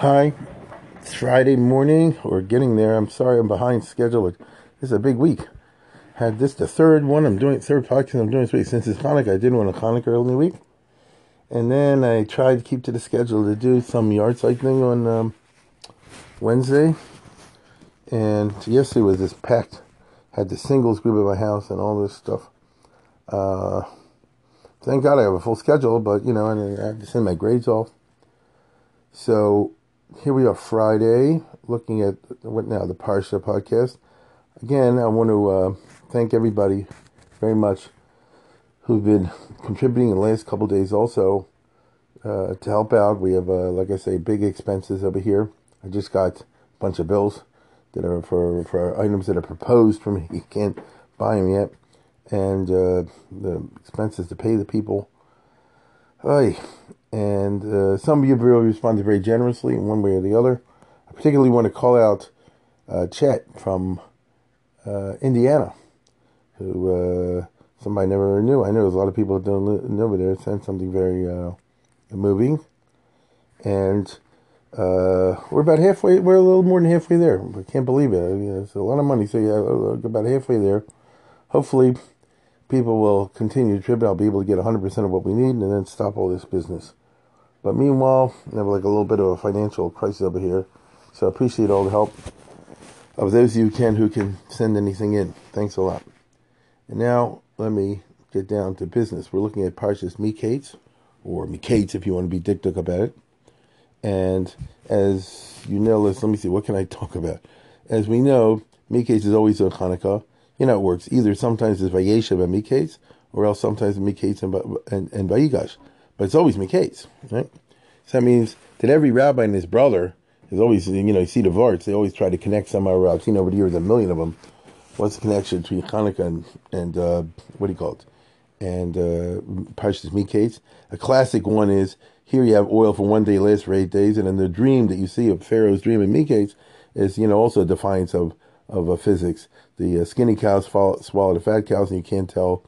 Hi, it's Friday morning. We're getting there. I'm sorry I'm behind schedule, but this is a big week. Had this the third one. I'm doing third podcast. I'm doing this week since it's Hanukkah. I did one on Hanukkah early week, and then I tried to keep to the schedule to do some yard thing on um, Wednesday, and yesterday was this packed. Had the singles group at my house and all this stuff. Uh, thank God I have a full schedule, but you know, and I have to send my grades off. So here we are Friday, looking at what now the Parsha podcast. Again, I want to uh, thank everybody very much who've been contributing in the last couple days also uh, to help out. We have, uh, like I say, big expenses over here. I just got a bunch of bills that are for, for items that are proposed for me. You can't buy them yet. And uh, the expenses to pay the people. Oy. And uh, some of you really responded very generously in one way or the other. I particularly want to call out uh, Chet from uh, Indiana, who uh, somebody never knew. I know there's a lot of people that don't know over there sent something very uh, moving. And uh, we're about halfway, we're a little more than halfway there. I can't believe it. It's a lot of money, so yeah, about halfway there. Hopefully, people will continue to trip. I'll be able to get 100% of what we need and then stop all this business. But meanwhile, I have like a little bit of a financial crisis over here. So I appreciate all the help of those of you can who can send anything in. Thanks a lot. And now let me get down to business. We're looking at Parshas Miketz, or Miketz if you want to be dick about it. And as you know, let's, let me see, what can I talk about? As we know, Miketz is always on Hanukkah. You know, it works. Either sometimes it's Vayeshev and Miketz, or else sometimes Miketz and, and, and Vayigash but it's always Miketz, right? So that means that every rabbi and his brother is always, you know, you see the Varts, they always try to connect somehow. I've seen over the years a million of them. What's the connection between Hanukkah and, and uh, what do you call it? And uh, Parshas Miketz. A classic one is here you have oil for one day lasts for eight days, and then the dream that you see of Pharaoh's dream in Miketz is, you know, also a defiance of of uh, physics. The uh, skinny cows swallow, swallow the fat cows, and you can't tell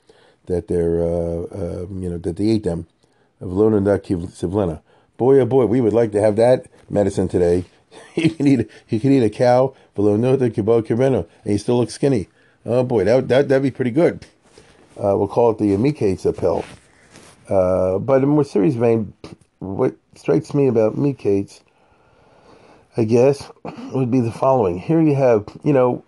that they're, uh, uh you know, that they ate them of Boy, oh boy, we would like to have that medicine today. you can eat, you can eat a cow, and you still look skinny. Oh boy, that that that'd be pretty good. Uh, we'll call it the Miketz pill. Uh, but in more serious vein, what strikes me about Miketz, I guess, would be the following. Here you have, you know,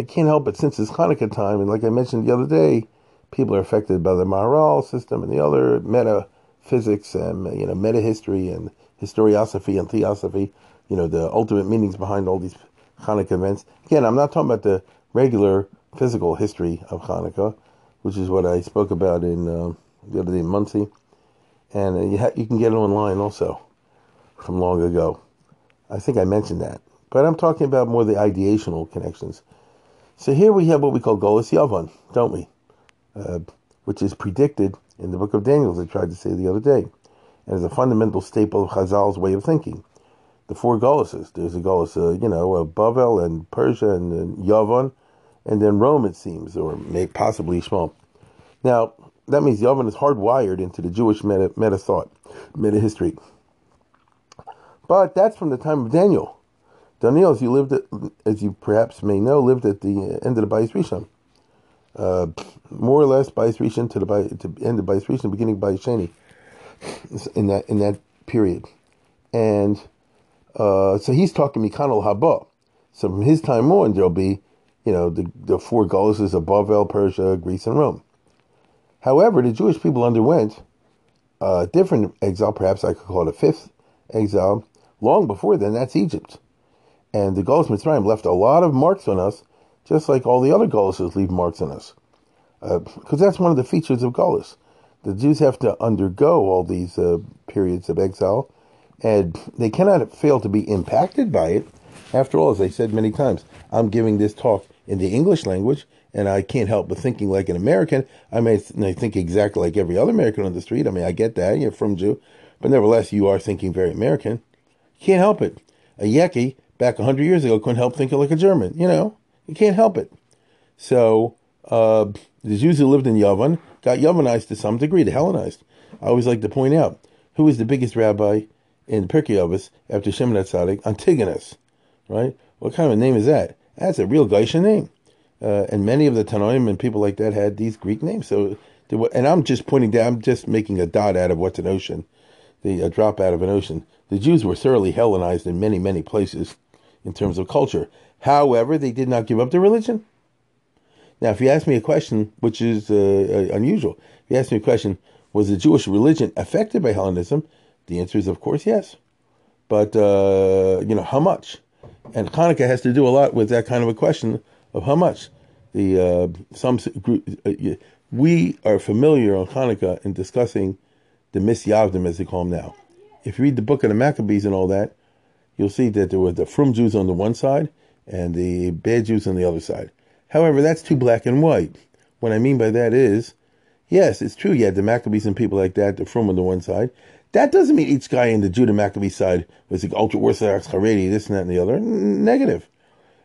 I can't help it since it's Hanukkah time, and like I mentioned the other day, people are affected by the Maharal system and the other metaphysics and you know meta history and historiosophy and theosophy. You know the ultimate meanings behind all these Hanukkah events. Again, I'm not talking about the regular physical history of Hanukkah, which is what I spoke about in uh, the other day in Monsey, and uh, you ha- you can get it online also from long ago. I think I mentioned that, but I'm talking about more the ideational connections. So here we have what we call Golas Yavon, don't we? uh, which is predicted in the book of Daniel, as I tried to say the other day, and is a fundamental staple of Chazal's way of thinking. The four Gaulises. There's a Gaulis, uh, you know, uh, Bavel and Persia and, and Yavon, and then Rome, it seems, or may, possibly Ishmael. Now, that means Yavon is hardwired into the Jewish meta, meta thought, meta history. But that's from the time of Daniel. Daniel, as you lived, at, as you perhaps may know, lived at the end of the Bayis Rishon uh, more or less by Rishon to the by, to end of Bayis Rishon, beginning by Sheni, in that in that period, and uh, so he's talking Mikanol Haba. So from his time on, there'll be, you know, the the four Gaulises of Bavel, Persia, Greece, and Rome. However, the Jewish people underwent a different exile, perhaps I could call it a fifth exile, long before then. That's Egypt, and the Galus Mitzrayim left a lot of marks on us just like all the other Gaulises leave marks on us. Because uh, that's one of the features of Gaulis. The Jews have to undergo all these uh, periods of exile, and they cannot fail to be impacted by it. After all, as I said many times, I'm giving this talk in the English language, and I can't help but thinking like an American. I may th- think exactly like every other American on the street. I mean, I get that you're frum Jew, but nevertheless, you are thinking very American. Can't help it. A Yeki back a hundred years ago couldn't help thinking like a German. You know, you can't help it. So uh, the Jews who lived in Yavon got Yavanized to some degree, to Hellenized. I always like to point out who was the biggest rabbi in Pirkei Avos after Shimon HaTzadik? Antigonus, right? What kind of a name is that? That's a real goyishe name. Uh, and many of the Tanoim and people like that had these Greek names. So, and I'm just pointing down, I'm just making a dot out of what's an ocean, the a drop out of an ocean. The Jews were thoroughly Hellenized in many, many places in terms of culture. However, they did not give up their religion. Now, if you ask me a question, which is uh, uh, unusual, if you ask me a question, was the Jewish religion affected by Hellenism? The answer is, of course, yes. But, uh, you know, how much? And Hanukkah has to do a lot with that kind of a question of how much. The uh, some group, uh, we are familiar on Hanukkah in discussing the Misyavnim, as they call them now. If you read the book of the Maccabees and all that, you'll see that there were the Frum Jews on the one side and the bad Jews on the other side. However, that's too black and white. What I mean by that is, yes, it's true. You had the Maccabees and people like that, the Frum on the one side. That doesn't mean each guy in the Judah Maccabee side was the ultra Orthodox Haredi, this and that and the other. Negative.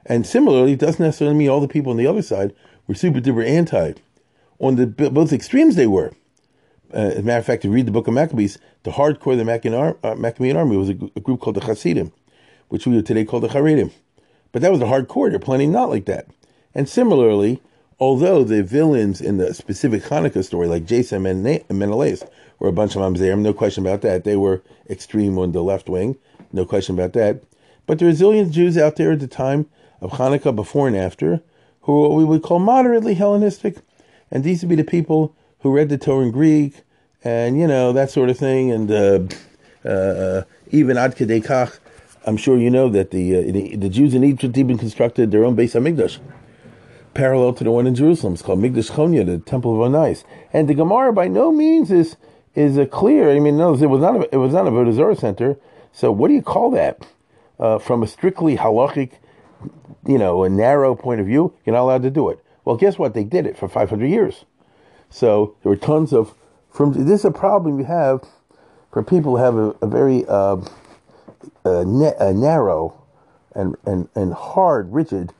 And similarly, it doesn't necessarily mean all the people on the other side were super duper anti. On the both extremes, they were. Uh, as a matter of fact, to read the book of Maccabees, the hardcore of the Maccabean, uh, Maccabean army was a, a, group called the Hasidim, which we would today call the Haredim. But that was a hardcore. Are plenty not like that. And similarly, although the villains in the specific Hanukkah story, like Jason and Menelaus, were a bunch of Mamzerim, no question about that. They were extreme on the left wing, no question about that. But the resilient Jews out there at the time of Hanukkah, before and after, who were what we would call moderately Hellenistic. And these would be the people who read the Torah in Greek and, you know, that sort of thing. And uh, uh, even Ad Kedekach, I'm sure you know that the, uh, the, the Jews in Egypt even constructed their own Beis HaMikdash parallel to the one in Jerusalem. It's called Mikdash Chonya, the Temple of Onias. And the Gemara by no means is is a clear. I mean, no, it was not a, it was not a Vodazora center. So what do you call that? Uh, from a strictly halachic, you know, a narrow point of view, you're not allowed to do it. Well, guess what? They did it for 500 years. So there were tons of frum. This is a problem you have for people who have a, a very uh, a, a narrow and, and and hard, rigid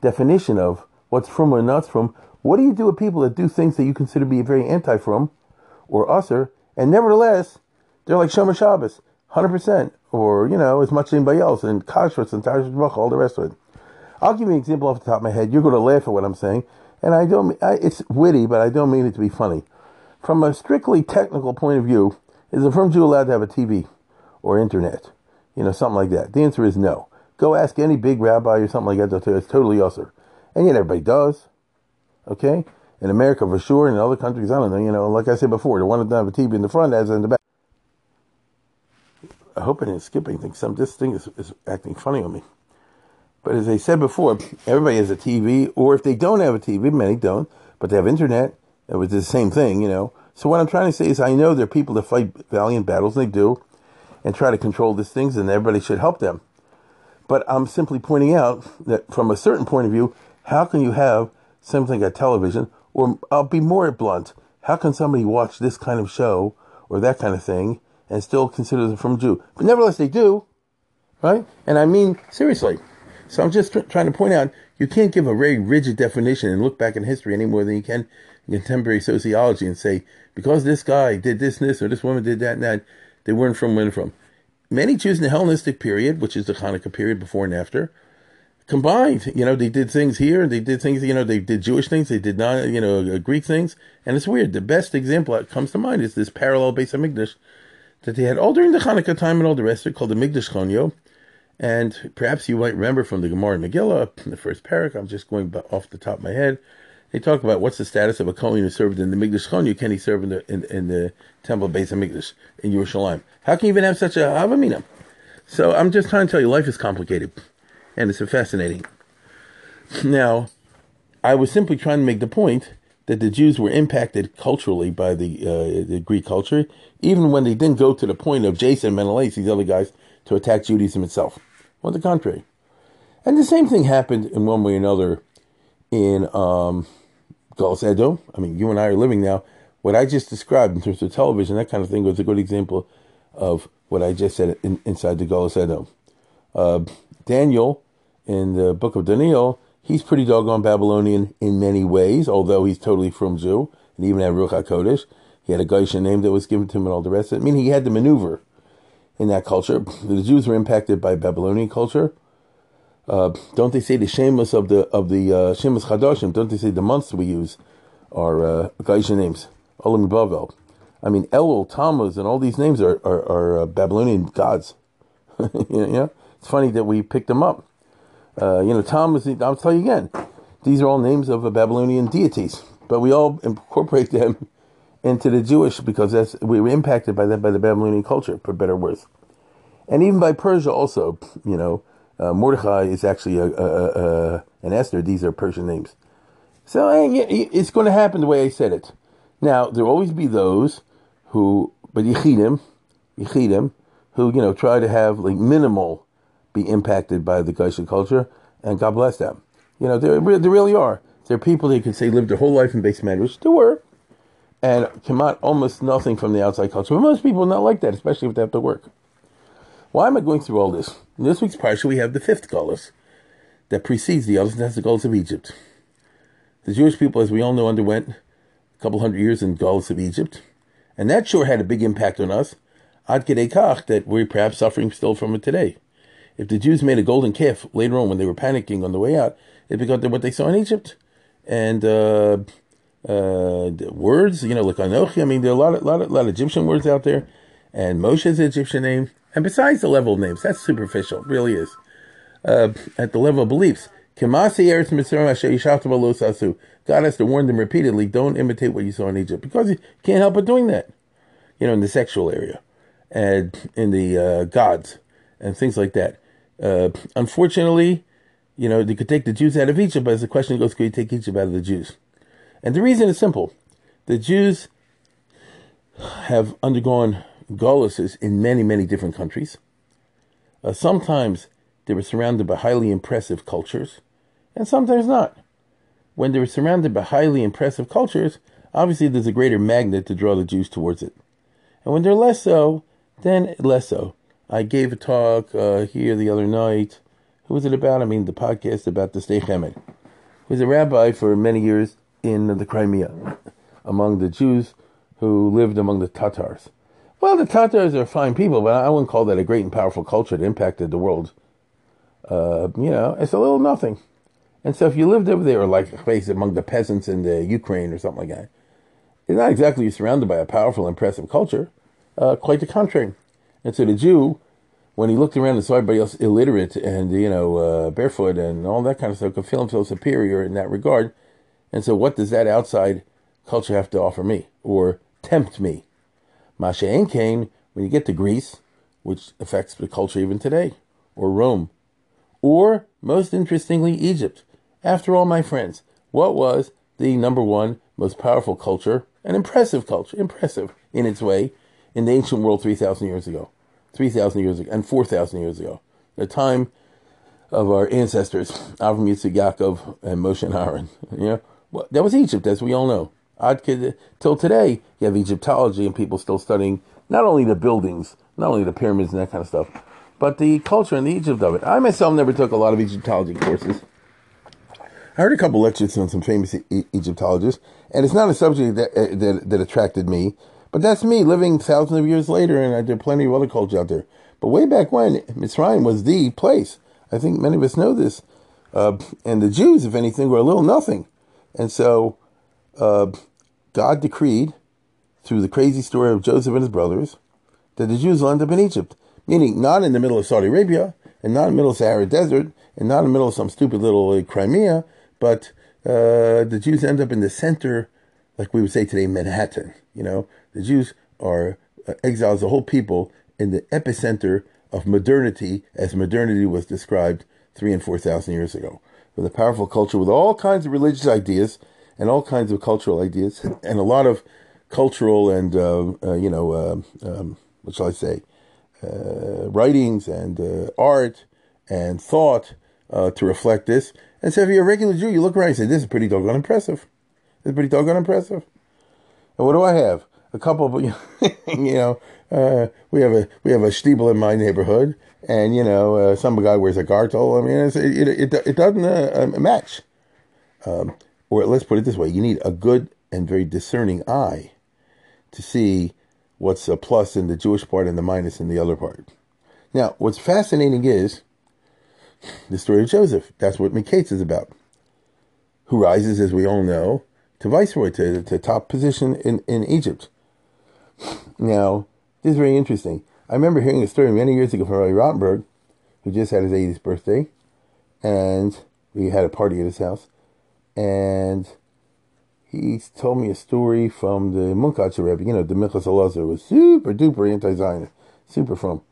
definition of what's frum or not frum. What do you do with people that do things that you consider to be very anti frum or usser, and nevertheless, they're like Shomer Shabbos, 100%, or, you know, as much as anybody else, and Kashrus and Tashrit all the rest of it. I'll give you an example off the top of my head. You're going to laugh at what I'm saying, and I don't, I, it's witty, but I don't mean it to be funny. From a strictly technical point of view, is a Frum Jew allowed to have a TV or internet? You know, something like that. The answer is no. Go ask any big rabbi or something like that. They'll tell you it's totally usser. And yet everybody does. Okay? In America for sure, in other countries, I don't know, you know, like I said before, the one that have a TV in the front has in the back. I hope I didn't skip anything. Some this thing is, is acting funny on me. But as I said before, everybody has a TV, or if they don't have a TV, many don't, but they have internet. It was the same thing, you know. So what I'm trying to say is, I know there are people that fight valiant battles, and they do, and try to control these things, and everybody should help them. But I'm simply pointing out that from a certain point of view, how can you have something at television? Or I'll be more blunt. How can somebody watch this kind of show or that kind of thing and still consider them frum Jew? But nevertheless, they do, right? And I mean seriously. So I'm just tr- trying to point out you can't give a very rigid definition and look back in history any more than you can in contemporary sociology and say because this guy did this and this or this woman did that and that, they weren't frum where frum. Many Jews in the Hellenistic period, which is the Hanukkah period before and after, combined. You know, they did things here, and they did things, you know, they did Jewish things, they did not, you know, uh, Greek things. And it's weird. The best example that comes to mind is this parallel base of HaMikdash that they had all during the Hanukkah time and all the rest it called the Mikdash Chonyo. And perhaps you might remember from the Gemara Megillah, the first parak, I'm just going off the top of my head. They talk about what's the status of a Kohen who served in the Mikdash Chonyo. Can he serve in the, in, in the temple of Beis HaMikdash in Yerushalayim? How can you even have such a Havamina? So I'm just trying to tell you, life is complicated and it's fascinating. Now, I was simply trying to make the point that the Jews were impacted culturally by the, uh, the Greek culture, even when they didn't go to the point of Jason Menelaus, these other guys, to attack Judaism itself. On the contrary. And the same thing happened in one way or another in um, Galus Edom. I mean, you and I are living now. What I just described in terms of television, that kind of thing, was a good example of what I just said in, inside the Galus Edom. Uh, Daniel, in the book of Daniel, he's pretty doggone Babylonian in many ways, although he's totally frum Jew and even had Ruach HaKodesh. He had a goyishe name that was given to him and all the rest. I mean, he had to maneuver in that culture. The Jews were impacted by Babylonian culture. Uh, don't they say the shameless of the of the uh, Shemus Chadoshim? Don't they say the months we use are uh, goyishe names? Olam Bavel. I mean, Elul, Tammuz, and all these names are are, are uh, Babylonian gods. know, it's funny that we picked them up. Uh, you know, Tammuz. I'll tell you again. These are all names of uh, Babylonian deities, but we all incorporate them into the Jewish because that's we were impacted by that by the Babylonian culture, for better or worse, and even by Persia also. You know, uh, Mordechai is actually a, a, a, an Esther. These are Persian names, so it's going to happen the way I said it. Now there will always be those who, but Yechidim, Yechidim, who you know try to have like minimal be impacted by the goyishe culture, and God bless them. You know, there really are. There are people that could say lived their whole life in beis Medrash. There were and come out almost nothing from the outside culture. But most people are not like that, especially if they have to work. Why am I going through all this? In this week's parsha, we have the fifth Gullus that precedes the that's the Gullus of Egypt. The Jewish people, as we all know, underwent a couple hundred years in Gullus of Egypt, and that sure had a big impact on us. Ad kach that we're perhaps suffering still from it today. If the Jews made a golden calf later on when they were panicking on the way out, it because of what they saw in Egypt, and uh, uh, words, you know, like Anochi. I mean, there are a lot of, lot of, lot of Egyptian words out there, and Moshe's Egyptian name. And besides the level of names, that's superficial, really is. Uh, at the level of beliefs, God has to warn them repeatedly, don't imitate what you saw in Egypt, because you can't help but doing that. You know, in the sexual area, and in the uh, gods, and things like that. Uh, unfortunately, you know, you could take the Jews out of Egypt, but as the question goes, could you take Egypt out of the Jews? And the reason is simple. The Jews have undergone goluses in many, many different countries. Uh, sometimes they were surrounded by highly impressive cultures, and sometimes not. When they were surrounded by highly impressive cultures, obviously there's a greater magnet to draw the Jews towards it. And when they're less so, then less so. I gave a talk uh, here the other night. Who was it about? I mean, the podcast about the Sdei Chemed. He was a rabbi for many years in the Crimea among the Jews who lived among the Tatars. Well, the Tatars are fine people, but I wouldn't call that a great and powerful culture that impacted the world. Uh, you know, it's a little nothing. And so if you lived over there, like face among the peasants in the Ukraine or something like that, it's not exactly you're surrounded by a powerful, impressive culture. Uh, quite the contrary. And so the Jew, when he looked around and saw everybody else illiterate and you know uh, barefoot and all that kind of stuff, could feel himself superior in that regard. And so, what does that outside culture have to offer me or tempt me? Masha Kane, when you get to Greece, which affects the culture even today, or Rome, or most interestingly, Egypt. After all, my friends, what was the number one most powerful culture, an impressive culture, impressive in its way, in the ancient world 3,000 years ago, 3,000 years ago, and 4,000 years ago? The time of our ancestors, Avram, Yitzhak, Yaakov, and Moshe and Aaron. You know, well, that was Egypt, as we all know. Till today, you have Egyptology and people still studying not only the buildings, not only the pyramids and that kind of stuff, but the culture and the Egypt of it. I myself never took a lot of Egyptology courses. I heard a couple lectures on some famous e- Egyptologists, and it's not a subject that, uh, that, that attracted me, but that's me living thousands of years later, and there are plenty of other cultures out there. But way back when, Mitzrayim was the place. I think many of us know this. Uh, and the Jews, if anything, were a little nothing. And so uh, God decreed through the crazy story of Joseph and his brothers that the Jews will end up in Egypt, meaning not in the middle of Saudi Arabia and not in the middle of Sahara Desert and not in the middle of some stupid little uh, Crimea, but uh, the Jews end up in the center, like we would say today, Manhattan. You know, the Jews are uh, exiles, the whole people, in the epicenter of modernity, as modernity was described three and four thousand years ago with a powerful culture with all kinds of religious ideas and all kinds of cultural ideas, and a lot of cultural and uh, uh, you know uh, um, what shall I say, uh, writings and uh, art and thought uh, to reflect this. And so, if you're a regular Jew, you look around and say, "This is pretty doggone impressive. This is pretty doggone impressive." And what do I have? A couple of you know, we have a we have a stiebel in my neighborhood, and you know, some guy wears a gartel. I mean, it, it, it, doesn't match. Um, or let's put it this way: you need a good and very discerning eye to see what's a plus in the Jewish part and the minus in the other part. Now, what's fascinating is the story of Joseph. That's what Miketz is about. Who rises, as we all know, to viceroy, to, to top position in, in Egypt. Now, this is very interesting. I remember hearing a story many years ago from Roy Rottenberg, who just had his 80th birthday, and we had a party at his house, and he told me a story from the Munkacher Rebbe, you know, the Minchas Elazar was super duper anti-Zionist, super frum.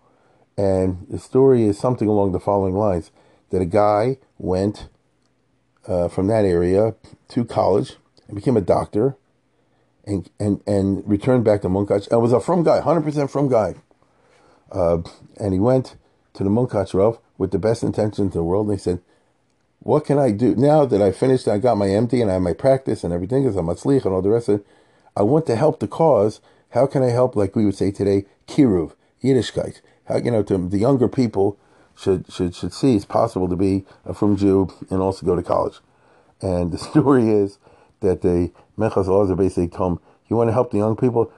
And the story is something along the following lines: that a guy went uh, from that area to college and became a doctor, and and and returned back to Munkach and was a frum guy, hundred percent frum guy. Uh, and he went to the Munkach Rav with the best intentions in the world. And he said, what can I do now that I finished? I got my MD and I have my practice and everything because I'm a tzlich and all the rest of it. I want to help the cause. How can I help? Like we would say today, kiruv, Yiddishkeit. How you know to the younger people should should should see it's possible to be a frum Jew and also go to college. And the story is that the Minchas Elazar basically told him, "You want to help the young people?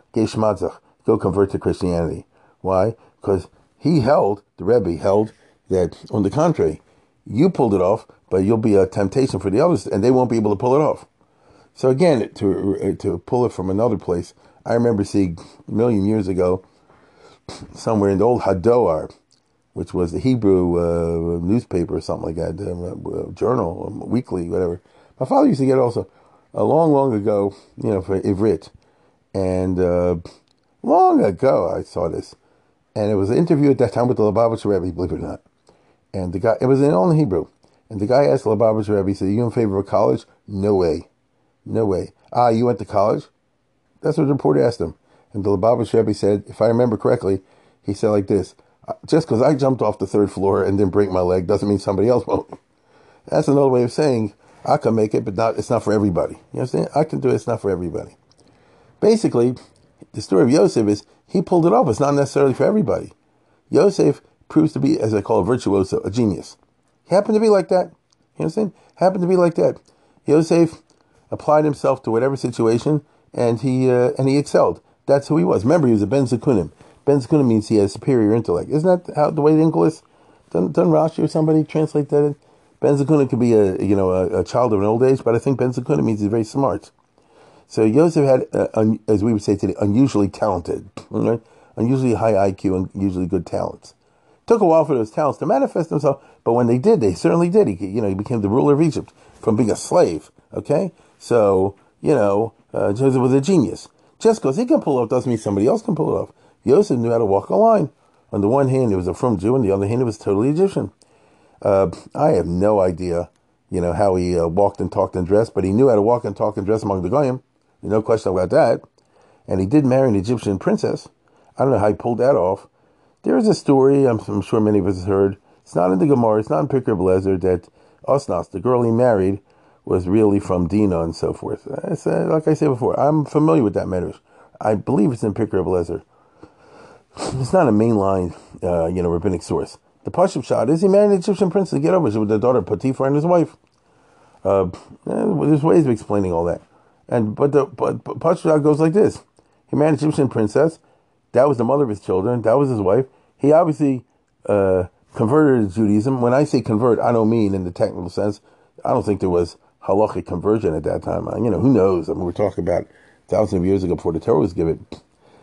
Go convert to Christianity. Why? Because he held the Rebbe held that on the contrary, you pulled it off, but you'll be a temptation for the others, and they won't be able to pull it off. So again, to to pull it from another place, I remember seeing a million years ago, somewhere in the old Hadoar, which was the Hebrew uh, newspaper or something like that, uh, journal, um, weekly, whatever. My father used to get also a long, long ago, you know, for Ivrit, and uh, long ago I saw this, and it was an interview at that time with the Lubavitcher Rebbe, believe it or not, and the guy it was in all in Hebrew. And the guy asked the Lubavitcher Rebbe, he said, Are you in favor of college? No way. No way. Ah, you went to college? That's what the reporter asked him. And the Lubavitcher Rebbe said, if I remember correctly, he said like this, uh, just because I jumped off the third floor and didn't break my leg doesn't mean somebody else won't. That's another way of saying, I can make it, but not it's not for everybody. You understand? I can do it, it's not for everybody. Basically, the story of Yosef is he pulled it off. It's not necessarily for everybody. Yosef proves to be, as I call a virtuoso, a genius. Happened to be like that. You understand? Happened to be like that. Yosef applied himself to whatever situation, and he uh, and he excelled. That's who he was. Remember, he was a Ben Zakunim. Ben Zakunim means he has superior intellect. Isn't that how the way the English is? Doesn't, doesn't Rashi or somebody translate that? Ben Zakunim could be a you know a, a, child of an old age, but I think Ben Zakunim means he's very smart. So Yosef had, uh, un, as we would say today, unusually talented, right? unusually high IQ and usually good talents. Took a while for those talents to manifest themselves, but when they did, they certainly did. He, you know, he became the ruler of Egypt from being a slave. Okay, so you know, uh, Joseph was a genius. Just because he can pull it off doesn't mean somebody else can pull it off. Joseph knew how to walk a line. On the one hand, he was a frum Jew, on the other hand, he was totally Egyptian. Uh, I have no idea, you know, how he uh, walked and talked and dressed, but he knew how to walk and talk and dress among the Goyim. No question about that. And he did marry an Egyptian princess. I don't know how he pulled that off. There is a story, I'm, I'm, sure many of us have heard. It's not in the Gemara, it's not in Pirkei Blazer, that Osnas, the girl he married, was really from Dina and so forth. It's, uh, like I said before, I'm familiar with that matter. I believe it's in Pirkei Blazer. It's not a mainline, uh, you know, rabbinic source. The Pashim shot is he married an Egyptian prince to get over with the daughter Potiphar and his wife. Uh, there's ways of explaining all that. And but the but, but Pashim goes like this: He married an Egyptian princess that was the mother of his children. That was his wife. He obviously uh, converted to Judaism. When I say convert, I don't mean in the technical sense. I don't think there was halachic conversion at that time. You know, who knows? I mean, we're talking about thousands of years ago before the Torah was given.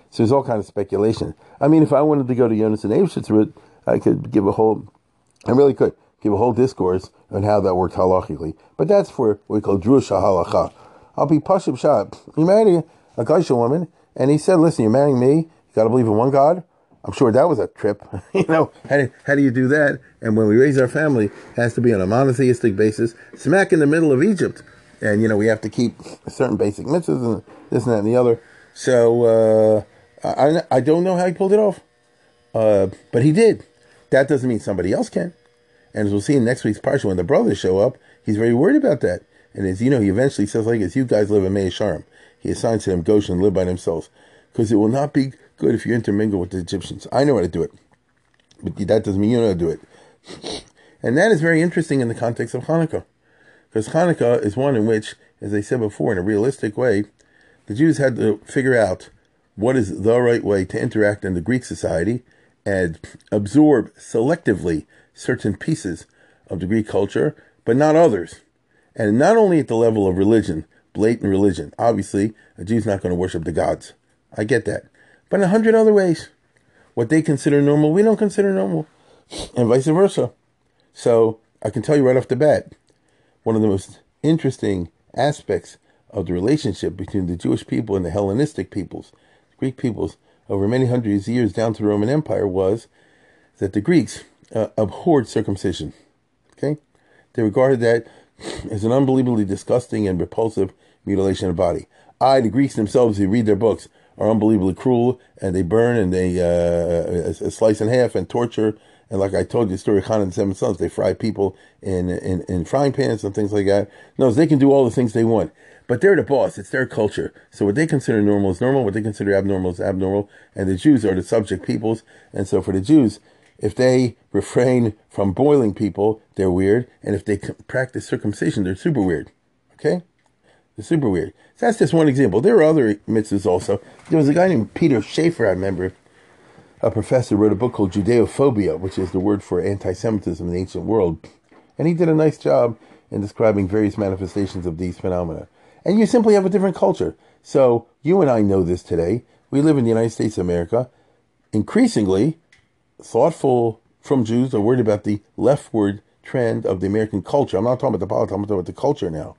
So there's all kinds of speculation. I mean, if I wanted to go to Yonasan Eybeschutz route, I could give a whole, I really could give a whole discourse on how that worked halachically. But that's for what we call Drush halacha. I'll be pashib shot. He married a, a goyishe woman, and he said, listen, you're marrying me, got to believe in one God. I'm sure that was a trip. you know, how do, how do you do that? And when we raise our family, it has to be on a monotheistic basis, smack in the middle of Egypt. and you know we have to keep certain basic mitzvahs and this and that and the other. So uh, I I don't know how he pulled it off, uh, but he did. That doesn't mean somebody else can. And as we'll see in next week's parsha, when the brothers show up, he's very worried about that. And as you know, he eventually says like, "As you guys live in Mea Shearim," he assigns to them Goshen live by themselves, because it will not be good if you intermingle with the Egyptians. I know how to do it, but that doesn't mean you know how to do it. And that is very interesting in the context of Hanukkah, because Hanukkah is one in which, as I said before, in a realistic way, the Jews had to figure out what is the right way to interact in the Greek society and absorb selectively certain pieces of the Greek culture, but not others. And not only at the level of religion, blatant religion. Obviously, a Jew's not going to worship the gods. I get that. But in a hundred other ways. What they consider normal, we don't consider normal. And vice versa. So I can tell you right off the bat, one of the most interesting aspects of the relationship between the Jewish people and the Hellenistic peoples, Greek peoples, over many hundreds of years down to the Roman Empire was that the Greeks uh, abhorred circumcision. Okay? They regarded that as an unbelievably disgusting and repulsive mutilation of the body. I, the Greeks themselves, who read their books, are unbelievably cruel and they burn and they uh, slice in half and torture. And like I told you, the story of Chana and Seven Sons, they fry people in, in, in frying pans and things like that. No, they can do all the things they want. But they're the boss. It's their culture. So what they consider normal is normal. What they consider abnormal is abnormal. And the Jews are the subject peoples. And so for the Jews, if they refrain from boiling people, they're weird. And if they practice circumcision, they're super weird. Okay? Super weird. So that's just one example. There are other mitzvahs also. There was a guy named Peter Schaefer, I remember, a professor, wrote a book called Judeophobia, which is the word for anti Semitism in the ancient world. And he did a nice job in describing various manifestations of these phenomena. And you simply have a different culture. So you and I know this today. We live in the United States of America. Increasingly, thoughtful frum Jews are worried about the leftward trend of the American culture. I'm not talking about the politics, I'm talking about the culture now.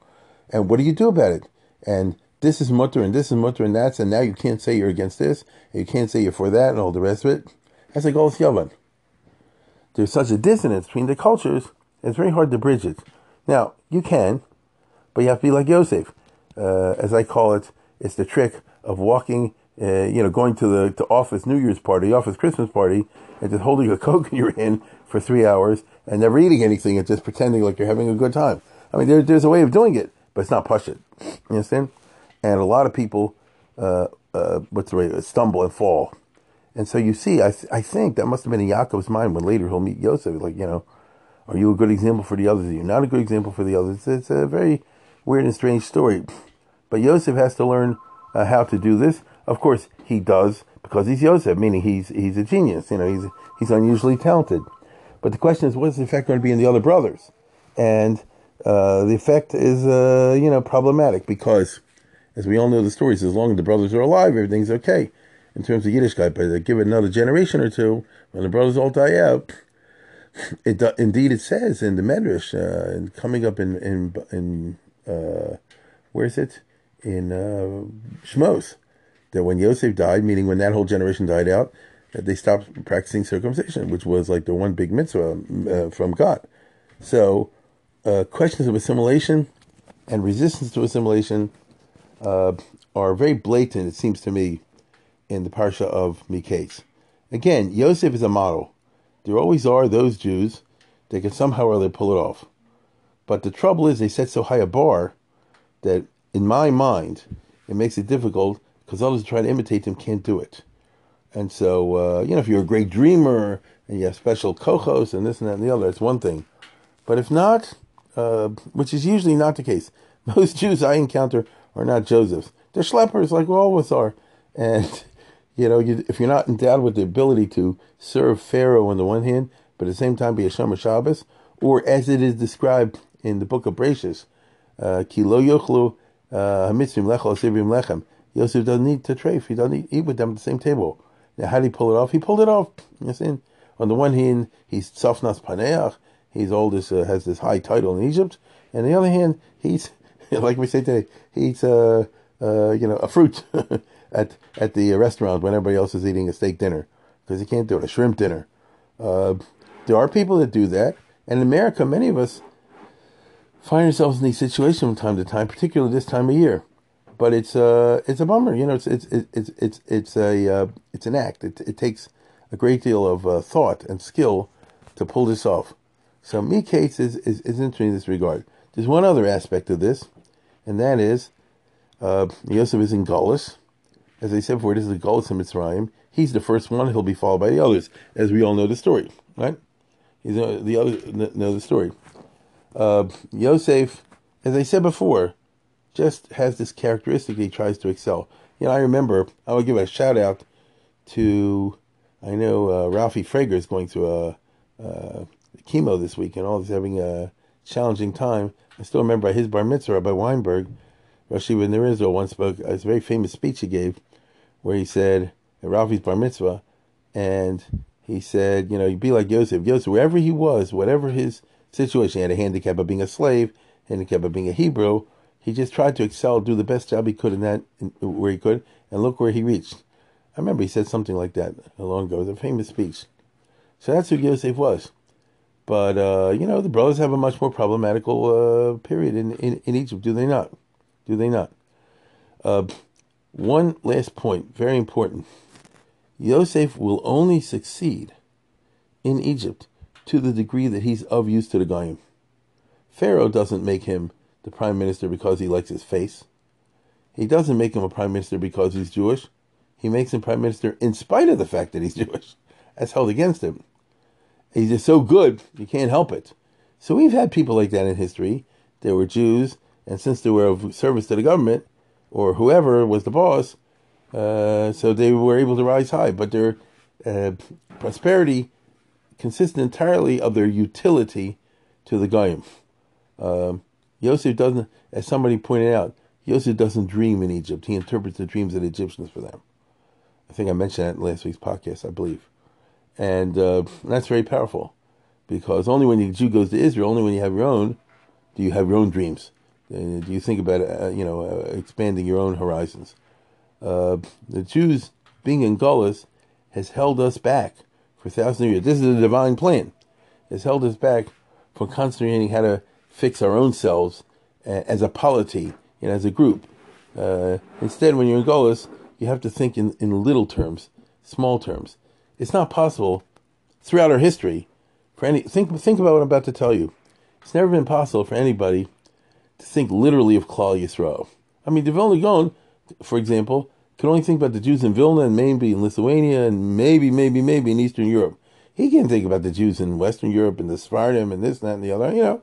And what do you do about it? And this is mutter and this is mutter and that's, and now you can't say you're against this, you can't say you're for that, and all the rest of it. That's like all Yavan. There's such a dissonance between the cultures, it's very hard to bridge it. Now, you can, but you have to be like Yosef. Uh, as I call it, it's the trick of walking, uh, you know, going to the to office New Year's party, office Christmas party, and just holding a Coke in your hand for three hours and never eating anything and just pretending like you're having a good time. I mean, there, there's a way of doing it, but it's not push it. You understand? And a lot of people, uh, uh, what's the way, stumble and fall. And so you see, I, th- I think that must have been in Yaakov's mind when later he'll meet Yosef. Like, you know, are you a good example for the others? Are you not a good example for the others? It's, a very weird and strange story. But Yosef has to learn uh, how to do this. Of course, he does because he's Yosef, meaning he's he's a genius. You know, he's he's unusually talented. But the question is, what is the effect going to be in the other brothers? And uh, the effect is, uh, you know, problematic because, as we all know the stories, as long as the brothers are alive, everything's okay in terms of Yiddishkeit. But give it another generation or two, when the brothers all die out, it indeed it says in the Medrash, uh, coming up in in in uh, where is it in uh, Shmos, that when Yosef died, meaning when that whole generation died out, that they stopped practicing circumcision, which was like the one big mitzvah uh, from God. So, uh, questions of assimilation and resistance to assimilation uh, are very blatant, it seems to me, in the parsha of Miketz. Again, Yosef is a model. There always are those Jews that can somehow or other pull it off. But the trouble is, they set so high a bar that, in my mind, it makes it difficult because others try to imitate them can't do it. And so, uh, you know, if you're a great dreamer and you have special kochos and this and that and the other, it's one thing. But if not, uh, which is usually not the case, most Jews I encounter are not Josephs. They're schleppers like all of us are. And, you know, you, if you're not endowed with the ability to serve Pharaoh on the one hand, but at the same time be a Shomer Shabbos, or as it is described in the book of Bereshis, uh, Ki yochlu uh, hamitzvim lechol lechem. Yosef doesn't need to trafe. He doesn't eat with them at the same table. Now, how did he pull it off? He pulled it off. You see? On the one hand, he's Safnas Paneach. He's this, uh, has this high title in Egypt. And on the other hand, he's, like we say today, he's, uh, uh, you know, a fruit at at the restaurant when everybody else is eating a steak dinner because he can't do it, a shrimp dinner. Uh, there are people that do that. And in America, many of us, find ourselves in these situations from time to time, particularly this time of year. But it's uh it's a bummer, you know. It's it's it's it's it's a uh, it's an act. It it takes a great deal of uh, thought and skill to pull this off. So case is, is is interesting in this regard. There's one other aspect of this, and that is uh, Yosef is in Gullus. As I said before, this is the Gullus in Mitzrayim. He's the first one. He'll be followed by the others, as we all know the story, right? He's uh, the others know the story. Uh, Yosef, as I said before, just has this characteristic he tries to excel. You know, I remember, I would give a shout out to, I know uh, Ralphie Frager is going through a, a chemo this week and all he's having a challenging time. I still remember his bar mitzvah by Weinberg, Rashi there Israel once spoke, a very famous speech he gave, where he said, at Ralphie's bar mitzvah, and he said, you know, you'd be like Yosef. Yosef, wherever he was, whatever his situation, he had a handicap of being a slave, handicap of being a Hebrew, he just tried to excel, do the best job he could in that, in, where he could, and look where he reached. I remember he said something like that a long ago. It was a famous speech. So that's who Yosef was. But, uh, you know, the brothers have a much more problematical uh, period in, in, in, Egypt, do they not? Do they not? Uh, one last point, very important. Yosef will only succeed in Egypt to the degree that he's of use to the Goyim. Pharaoh doesn't make him the prime minister because he likes his face. He doesn't make him a prime minister because he's Jewish. He makes him prime minister in spite of the fact that he's Jewish. That's held against him. He's just so good, you can't help it. So we've had people like that in history. They were Jews, and since they were of service to the government, or whoever was the boss, uh, so they were able to rise high. But their uh, prosperity consisted entirely of their utility to the Goyim. Um, Yosef doesn't, as somebody pointed out, Yosef doesn't dream in Egypt. He interprets the dreams of the Egyptians for them. I think I mentioned that in last week's podcast, I believe. And uh, that's very powerful because only when the Jew goes to Israel, only when you have your own, do you have your own dreams. Uh, do you think about uh, you know uh, expanding your own horizons? Uh, the Jews being in Gullus has held us back for thousands of years. This is a divine plan. It's held us back from concentrating how to fix our own selves as a polity and as a group. Uh, instead, when you're in Gullus, you have to think in, in little terms, small terms it's not possible throughout our history for any think think about what I'm about to tell you. It's never been possible for anybody to think literally of Klal Yisrael. I mean, Vilna Gaon, for example, can only think about the Jews in Vilna and maybe in Lithuania and maybe, maybe, maybe in Eastern Europe. He can't think about the Jews in Western Europe and the Sephardim and this, and that, and the other, you know.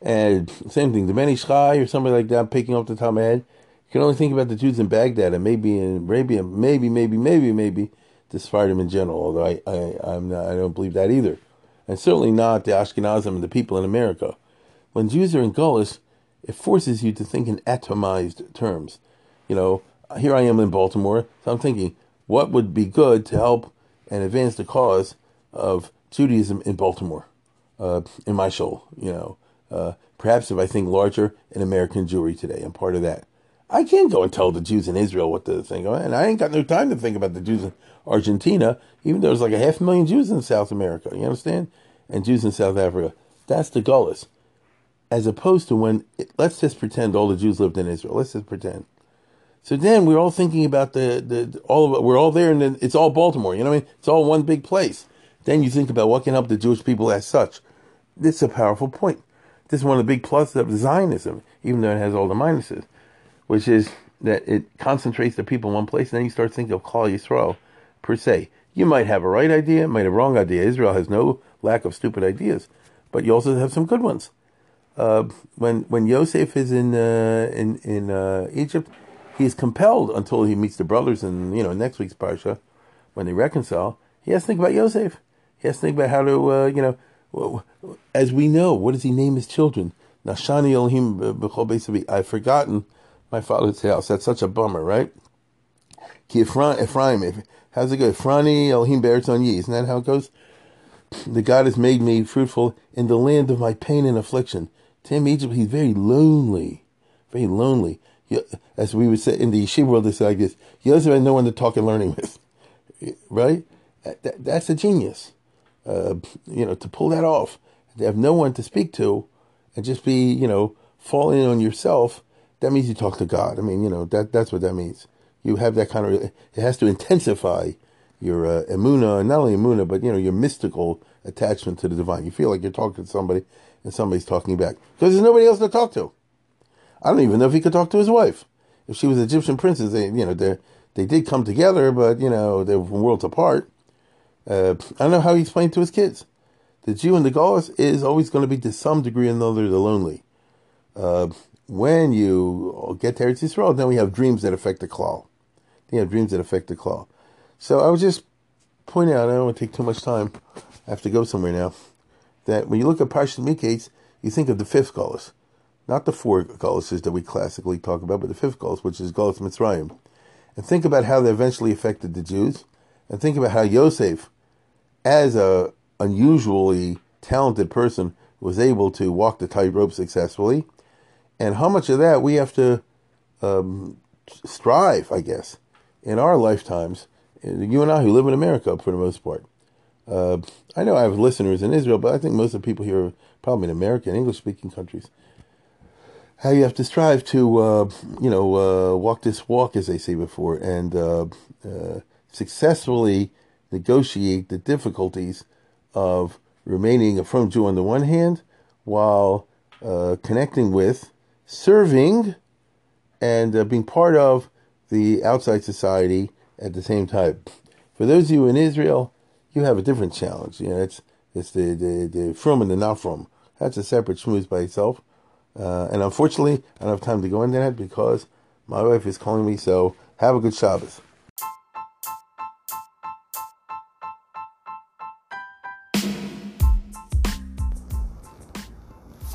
And same thing, the Ben Ish Chai or somebody like that, picking up the my head, can only think about the Jews in Baghdad and maybe in Arabia, maybe, maybe, maybe, maybe the Sephardim in general, although I, I, not, I don't believe that either. And certainly not the Ashkenazim and the people in America. When Jews are in Gullus, it forces you to think in atomized terms. You know, here I am in Baltimore, so I'm thinking, what would be good to help and advance the cause of Judaism in Baltimore, uh, in my soul, you know. Uh, perhaps if I think larger in American Jewry today, I'm part of that. I can't go and tell the Jews in Israel what to think, and I ain't got no time to think about the Jews in Argentina, even though there's like a half million Jews in South America, you understand? And Jews in South Africa. That's the Gullus. As opposed to when, let's just pretend all the Jews lived in Israel. Let's just pretend. So then we're all thinking about the, the all of it. We're all there, and then it's all Baltimore. You know what I mean? It's all one big place. Then you think about what can help the Jewish people as such. This is a powerful point. This is one of the big pluses of Zionism, even though it has all the minuses which is that it concentrates the people in one place, and then you start thinking of Klal Yisrael per se. You might have a right idea, might have a wrong idea. Israel has no lack of stupid ideas, but you also have some good ones. Uh, when when Yosef is in uh, in in uh, Egypt, he is compelled until he meets the brothers in you know next week's parsha, when they reconcile. He has to think about Yosef. He has to think about how to uh, you know, as we know, what does he name his children? Nashani Elohim I've forgotten my father's house. That's such a bummer, right? Ki Ephraim, how's it go? Ephraim Elohim Beretzon Yi. Isn't that how it goes? The God has made me fruitful in the land of my pain and affliction. To him, Egypt, he's very lonely. Very lonely. As we would say in the yeshiva world, it's like doesn't have no one to talk and learning with. Right? That, that's a genius. Uh, you know, to pull that off. To have no one to speak to and just be, you know, falling on yourself, that means you talk to God. I mean, you know, that that's what that means. You have that kind of, it has to intensify your uh, emuna, not only emuna, but, you know, your mystical attachment to the divine. You feel like you're talking to somebody and somebody's talking back because there's nobody else to talk to. I don't even know if he could talk to his wife. If she was Egyptian princess, they, you know, they they did come together, but you know, they were worlds apart. Uh, I don't know how he explained to his kids. The Jew and the Galus is always going to be to some degree or another the lonely. Uh, when you get to Eretz Yisrael, then we have dreams that affect the klal. Then you have dreams that affect the klal. So I was just pointing out, I don't want to take too much time. I have to go somewhere now. That when you look at Parshat Miketz, you think of the fifth Galus. Not the four Galuses that we classically talk about, but the fifth Galus, which is Galus Mitzrayim. And think about how they eventually affected the Jews. And think about how Yosef, as a unusually talented person, was able to walk the tightrope successfully. And how much of that we have to um, strive, I guess, in our lifetimes. You and I, who live in America for the most part. Uh, I know I have listeners in Israel, but I think most of the people here are probably in American, English speaking countries. How you have to strive to, uh, you know, uh, walk this walk, as they say before, and uh, uh, successfully negotiate the difficulties of remaining a frum Jew on the one hand, while uh, connecting with, serving, and being part of the outside society at the same time. For those of you in Israel, you have a different challenge. You know, it's it's the the, the frum and the not frum. That's a separate schmooze by itself. Uh, and unfortunately, I don't have time to go into that because my wife is calling me. So have a good Shabbos.